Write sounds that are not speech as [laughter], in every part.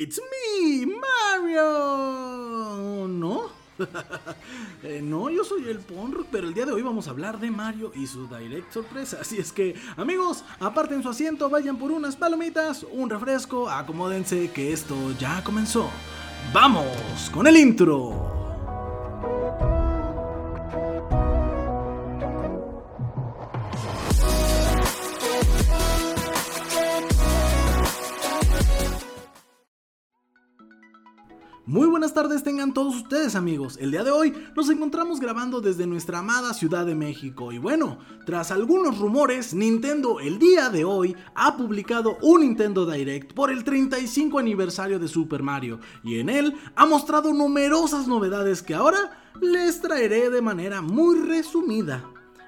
It's me, Mario. ¿No? [laughs] Eh, no, yo soy el Ponro, pero el día de hoy vamos a hablar de Mario y su direct sorpresa. Así es que, amigos, aparten su asiento, vayan por unas palomitas, un refresco, acomódense que esto ya comenzó. ¡Vamos con el intro! Muy buenas tardes tengan todos ustedes amigos. El día de hoy nos encontramos grabando desde nuestra amada Ciudad de México y bueno, tras algunos rumores, Nintendo el día de hoy ha publicado un Nintendo Direct por el 35 aniversario de Super Mario y en él ha mostrado numerosas novedades que ahora les traeré de manera muy resumida.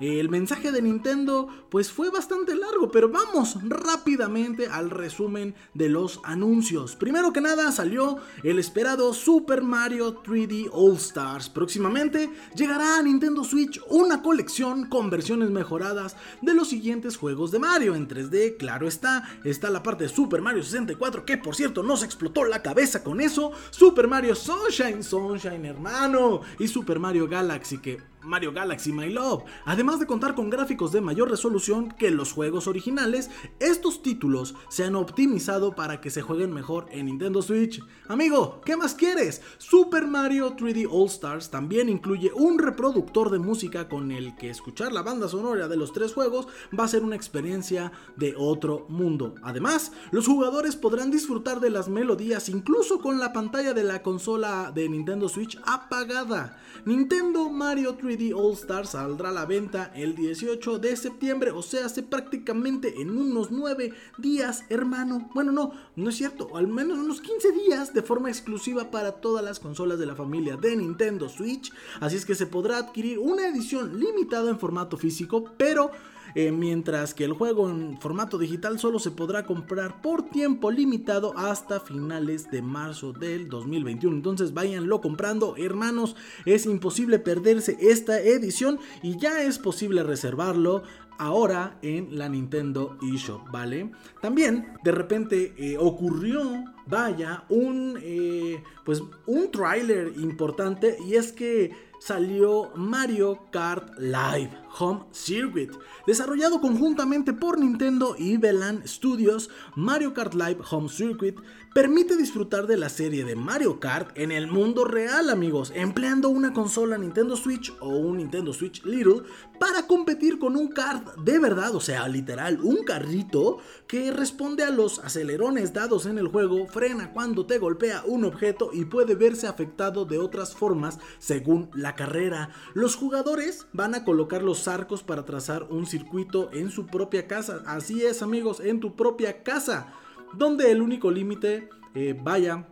El mensaje de Nintendo pues fue bastante largo, pero vamos rápidamente al resumen de los anuncios. Primero que nada salió el esperado Super Mario 3D All Stars. Próximamente llegará a Nintendo Switch una colección con versiones mejoradas de los siguientes juegos de Mario en 3D. Claro está, está la parte de Super Mario 64 que por cierto nos explotó la cabeza con eso. Super Mario Sunshine, Sunshine hermano y Super Mario Galaxy que Mario Galaxy My Love. Además de contar con gráficos de mayor resolución que los juegos originales, estos títulos se han optimizado para que se jueguen mejor en Nintendo Switch. Amigo, ¿qué más quieres? Super Mario 3D All Stars también incluye un reproductor de música con el que escuchar la banda sonora de los tres juegos va a ser una experiencia de otro mundo. Además, los jugadores podrán disfrutar de las melodías incluso con la pantalla de la consola de Nintendo Switch apagada. Nintendo Mario 3D All Star saldrá a la venta el 18 de septiembre, o sea, hace prácticamente en unos 9 días, hermano. Bueno, no, no es cierto, al menos unos 15 días de forma exclusiva para todas las consolas de la familia de Nintendo Switch. Así es que se podrá adquirir una edición limitada en formato físico, pero eh, mientras que el juego en formato digital solo se podrá comprar por tiempo limitado hasta finales de marzo del 2021. Entonces váyanlo comprando, hermanos, es imposible perderse esta edición y ya es posible reservarlo ahora en la Nintendo eShop, ¿vale? También de repente eh, ocurrió, vaya, un, eh, pues un tráiler importante y es que salió Mario Kart Live Home Circuit. Desarrollado conjuntamente por Nintendo y Velan Studios, Mario Kart Live Home Circuit permite disfrutar de la serie de Mario Kart en el mundo real, amigos, empleando una consola Nintendo Switch o un Nintendo Switch Little para competir con un kart de verdad, o sea, literal, un carrito que responde a los acelerones dados en el juego, frena cuando te golpea un objeto y puede verse afectado de otras formas según la carrera. Los jugadores van a colocar los arcos para trazar un circuito en su propia casa. Así es, amigos, en tu propia casa. Donde el único límite, eh, vaya,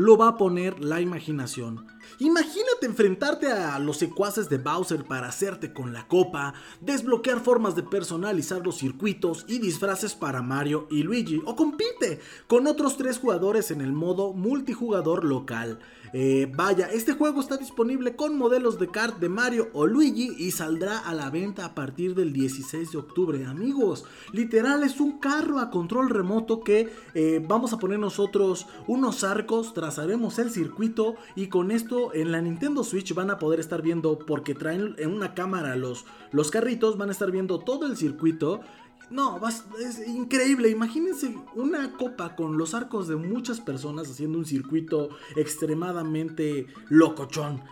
lo va a poner la imaginación. Imagínate enfrentarte a los secuaces de Bowser para hacerte con la copa, desbloquear formas de personalizar los circuitos y disfraces para Mario y Luigi, o compite con otros tres jugadores en el modo multijugador local. Eh, vaya, este juego está disponible con modelos de kart de Mario o Luigi y saldrá a la venta a partir del 16 de octubre. Amigos, literal es un carro a control remoto que eh, vamos a poner nosotros unos arcos, trazaremos el circuito y con esto en la Nintendo Switch van a poder estar viendo, porque traen en una cámara los, los carritos, van a estar viendo todo el circuito no, es increíble. Imagínense una copa con los arcos de muchas personas haciendo un circuito extremadamente locochón.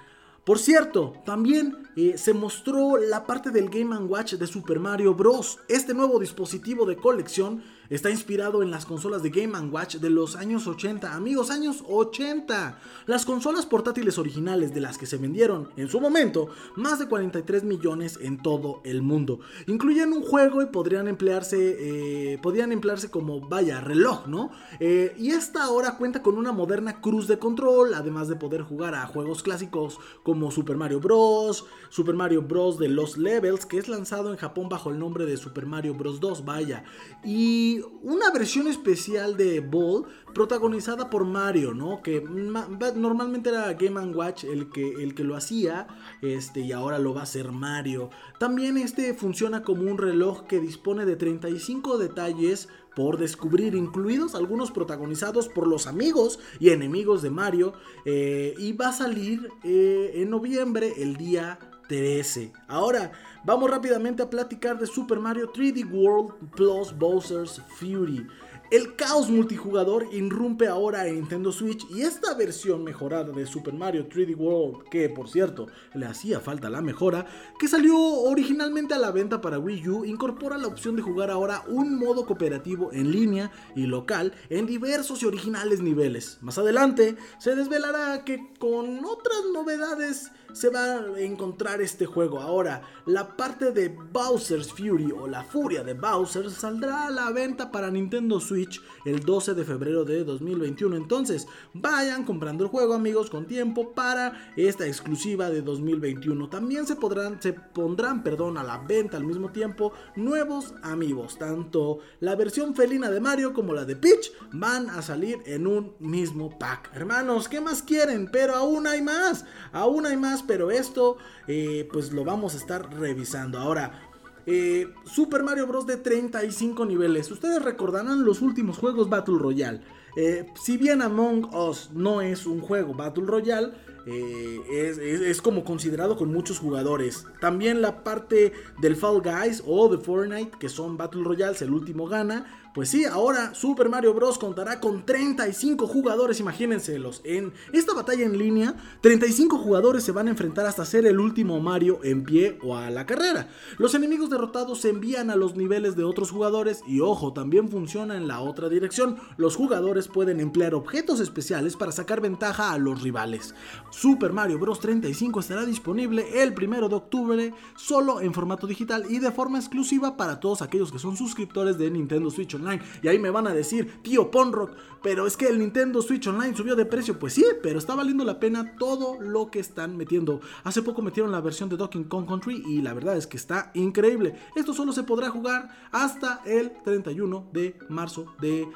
Por cierto, también eh, se mostró la parte del Game ⁇ Watch de Super Mario Bros. Este nuevo dispositivo de colección está inspirado en las consolas de Game ⁇ Watch de los años 80. Amigos, años 80. Las consolas portátiles originales de las que se vendieron en su momento más de 43 millones en todo el mundo. Incluyen un juego y podrían emplearse, eh, podrían emplearse como, vaya, reloj, ¿no? Eh, y esta ahora cuenta con una moderna cruz de control, además de poder jugar a juegos clásicos como Super Mario Bros., Super Mario Bros. de los Levels, que es lanzado en Japón bajo el nombre de Super Mario Bros. 2, vaya. Y una versión especial de Ball protagonizada por Mario, ¿no? Que normalmente era Game Watch el que, el que lo hacía, este, y ahora lo va a hacer Mario. También este funciona como un reloj que dispone de 35 detalles por descubrir, incluidos algunos protagonizados por los amigos y enemigos de Mario. Eh, y va a salir eh, en noviembre, el día 13. Ahora, vamos rápidamente a platicar de Super Mario 3D World Plus Bowser's Fury. El caos multijugador irrumpe ahora en Nintendo Switch y esta versión mejorada de Super Mario 3D World, que por cierto le hacía falta la mejora, que salió originalmente a la venta para Wii U, incorpora la opción de jugar ahora un modo cooperativo en línea y local en diversos y originales niveles. Más adelante se desvelará que con otras novedades se va a encontrar este juego. Ahora, la parte de Bowser's Fury o la furia de Bowser saldrá a la venta para Nintendo Switch el 12 de febrero de 2021. Entonces, vayan comprando el juego, amigos, con tiempo para esta exclusiva de 2021. También se podrán, se pondrán, perdón, a la venta al mismo tiempo nuevos amigos. Tanto la versión felina de Mario como la de Peach van a salir en un mismo pack. Hermanos, ¿qué más quieren? Pero aún hay más. Aún hay más pero esto eh, pues lo vamos a estar revisando. Ahora, eh, Super Mario Bros. de 35 niveles. Ustedes recordarán los últimos juegos Battle Royale. Eh, si bien Among Us no es un juego Battle Royale, es, como considerado con muchos jugadores. También la parte del Fall Guys o de Fortnite, que son Battle Royales, el último gana, pues sí, ahora Super Mario Bros. contará con 35 jugadores, imagínenselos. En esta batalla en línea, 35 jugadores se van a enfrentar hasta ser el último Mario en pie o a la carrera. Los enemigos derrotados se envían a los niveles de otros jugadores y ojo, también funciona en la otra dirección. Los jugadores pueden emplear objetos especiales para sacar ventaja a los rivales. Super Mario Bros. 35 estará disponible el 1 de octubre solo en formato digital y de forma exclusiva para todos aquellos que son suscriptores de Nintendo Switch Online y ahí me van a decir, tío Ponrock, pero es que el Nintendo Switch Online subió de precio. Pues sí, pero está valiendo la pena todo lo que están metiendo. Hace poco metieron la versión de Donkey Kong Country y la verdad es que está increíble. Esto solo se podrá jugar hasta el 31 de marzo de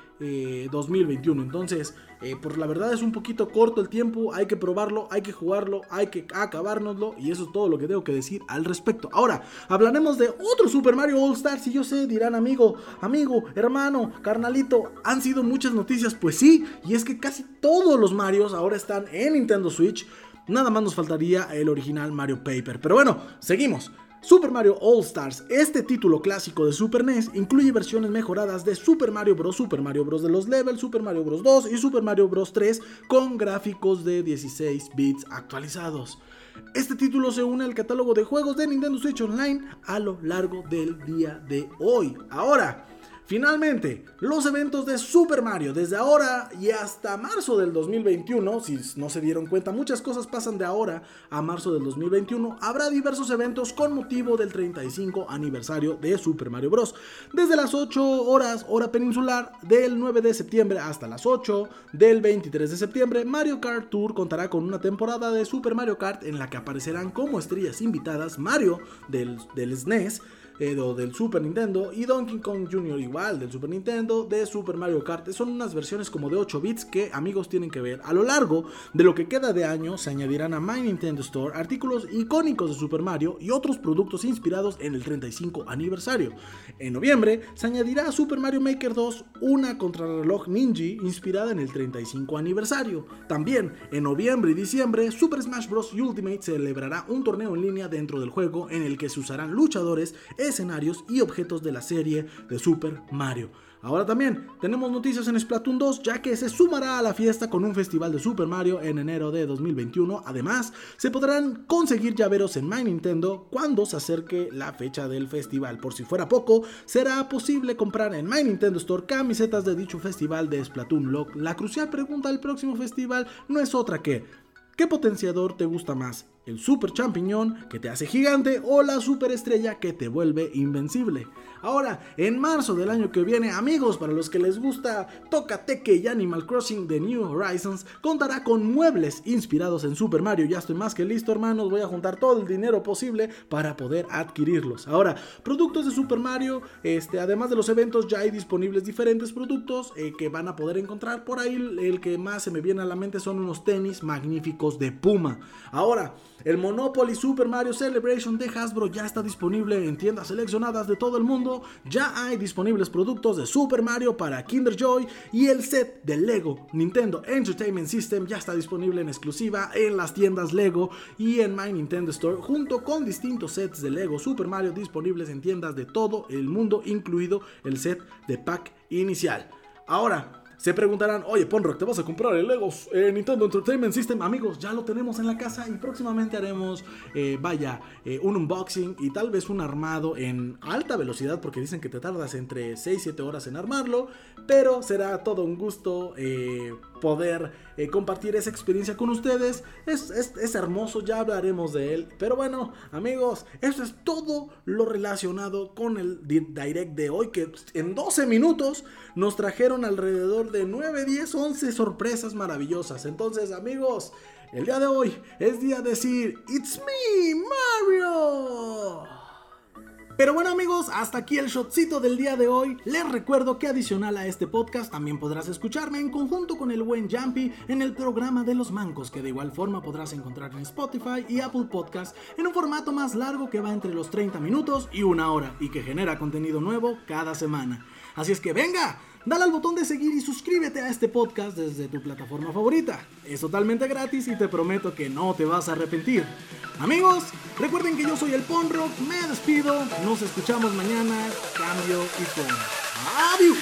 2021. Eh, Entonces, eh, pues la verdad es un poquito corto el tiempo, hay que probarlo, hay que jugarlo, hay que acabárnoslo y eso es todo lo que tengo que decir al respecto. Ahora, hablaremos de otro Super Mario All Stars y yo sé, dirán amigo, amigo, hermano, carnalito, han sido muchas noticias, pues sí, y es que casi todos los Marios ahora están en Nintendo Switch. Nada más nos faltaría el original Mario Paper. Pero bueno, seguimos. Super Mario All Stars, este título clásico de Super NES, incluye versiones mejoradas de Super Mario Bros., Super Mario Bros. de los Levels, Super Mario Bros. 2 y Super Mario Bros. 3 con gráficos de 16 bits actualizados. Este título se une al catálogo de juegos de Nintendo Switch Online a lo largo del día de hoy. Ahora, Finalmente, los eventos de Super Mario desde ahora y hasta marzo del 2021, si no se dieron cuenta, muchas cosas pasan de ahora a marzo del 2021, habrá diversos eventos con motivo del 35 aniversario de Super Mario Bros. Desde las 8 horas hora peninsular del 9 de septiembre hasta las 8 del 23 de septiembre, Mario Kart Tour contará con una temporada de Super Mario Kart en la que aparecerán como estrellas invitadas Mario del, del SNES, del Super Nintendo y Donkey Kong Jr. igual del Super Nintendo, de Super Mario Kart. Son unas versiones como de 8 bits que amigos tienen que ver. A lo largo de lo que queda de año se añadirán a My Nintendo Store artículos icónicos de Super Mario y otros productos inspirados en el 35 aniversario. En noviembre se añadirá a Super Mario Maker 2 una contrarreloj Ninja inspirada en el 35 aniversario. También en noviembre y diciembre Super Smash Bros. Ultimate celebrará un torneo en línea dentro del juego en el que se usarán luchadores escenarios y objetos de la serie de Super Mario. Ahora también tenemos noticias en Splatoon 2 ya que se sumará a la fiesta con un festival de Super Mario en enero de 2021. Además, se podrán conseguir llaveros en My Nintendo cuando se acerque la fecha del festival. Por si fuera poco, será posible comprar en My Nintendo Store camisetas de dicho festival de Splatoon. La crucial pregunta del próximo festival no es otra que ¿qué potenciador te gusta más? El super champiñón que te hace gigante o la super estrella que te vuelve invencible. Ahora, en marzo del año que viene, amigos, para los que les gusta Toca Teque y Animal Crossing de New Horizons, contará con muebles inspirados en Super Mario. Ya estoy más que listo, hermanos. Voy a juntar todo el dinero posible para poder adquirirlos. Ahora, productos de Super Mario, este, además de los eventos, ya hay disponibles diferentes productos eh, que van a poder encontrar. Por ahí, el que más se me viene a la mente son unos tenis magníficos de Puma. Ahora, El Monopoly Super Mario Celebration de Hasbro ya está disponible en tiendas seleccionadas de todo el mundo. Ya hay disponibles productos de Super Mario para Kinder Joy y el set de Lego Nintendo Entertainment System ya está disponible en exclusiva en las tiendas Lego y en My Nintendo Store junto con distintos sets de Lego Super Mario disponibles en tiendas de todo el mundo, incluido el set de pack inicial. Ahora, se preguntarán, oye, Ponrock, ¿te vas a comprar el Lego eh, Nintendo Entertainment System? Amigos, ya lo tenemos en la casa y próximamente haremos, eh, vaya, eh, un unboxing y tal vez un armado en alta velocidad porque dicen que te tardas entre 6 y 7 horas en armarlo, pero será todo un gusto poder compartir esa experiencia con ustedes. Es, es, hermoso, ya hablaremos de él. Pero bueno, amigos, eso es todo lo relacionado con el direct de hoy, que en 12 minutos nos trajeron alrededor de 9, 10, 11 sorpresas maravillosas. Entonces, amigos, el día de hoy es día de decir, It's me, Mario. Pero bueno amigos, hasta aquí el shotcito del día de hoy. Les recuerdo que adicional a este podcast también podrás escucharme en conjunto con el buen Jumpy en el programa de los mancos, que de igual forma podrás encontrar en Spotify y Apple Podcast en un formato más largo que va entre los 30 minutos y una hora y que genera contenido nuevo cada semana. Así es que venga, dale al botón de seguir y suscríbete a este podcast desde tu plataforma favorita. Es totalmente gratis y te prometo que no te vas a arrepentir. Amigos, recuerden que yo soy el Ponrock, me despido, nos escuchamos mañana, cambio y con. ¡Adiós!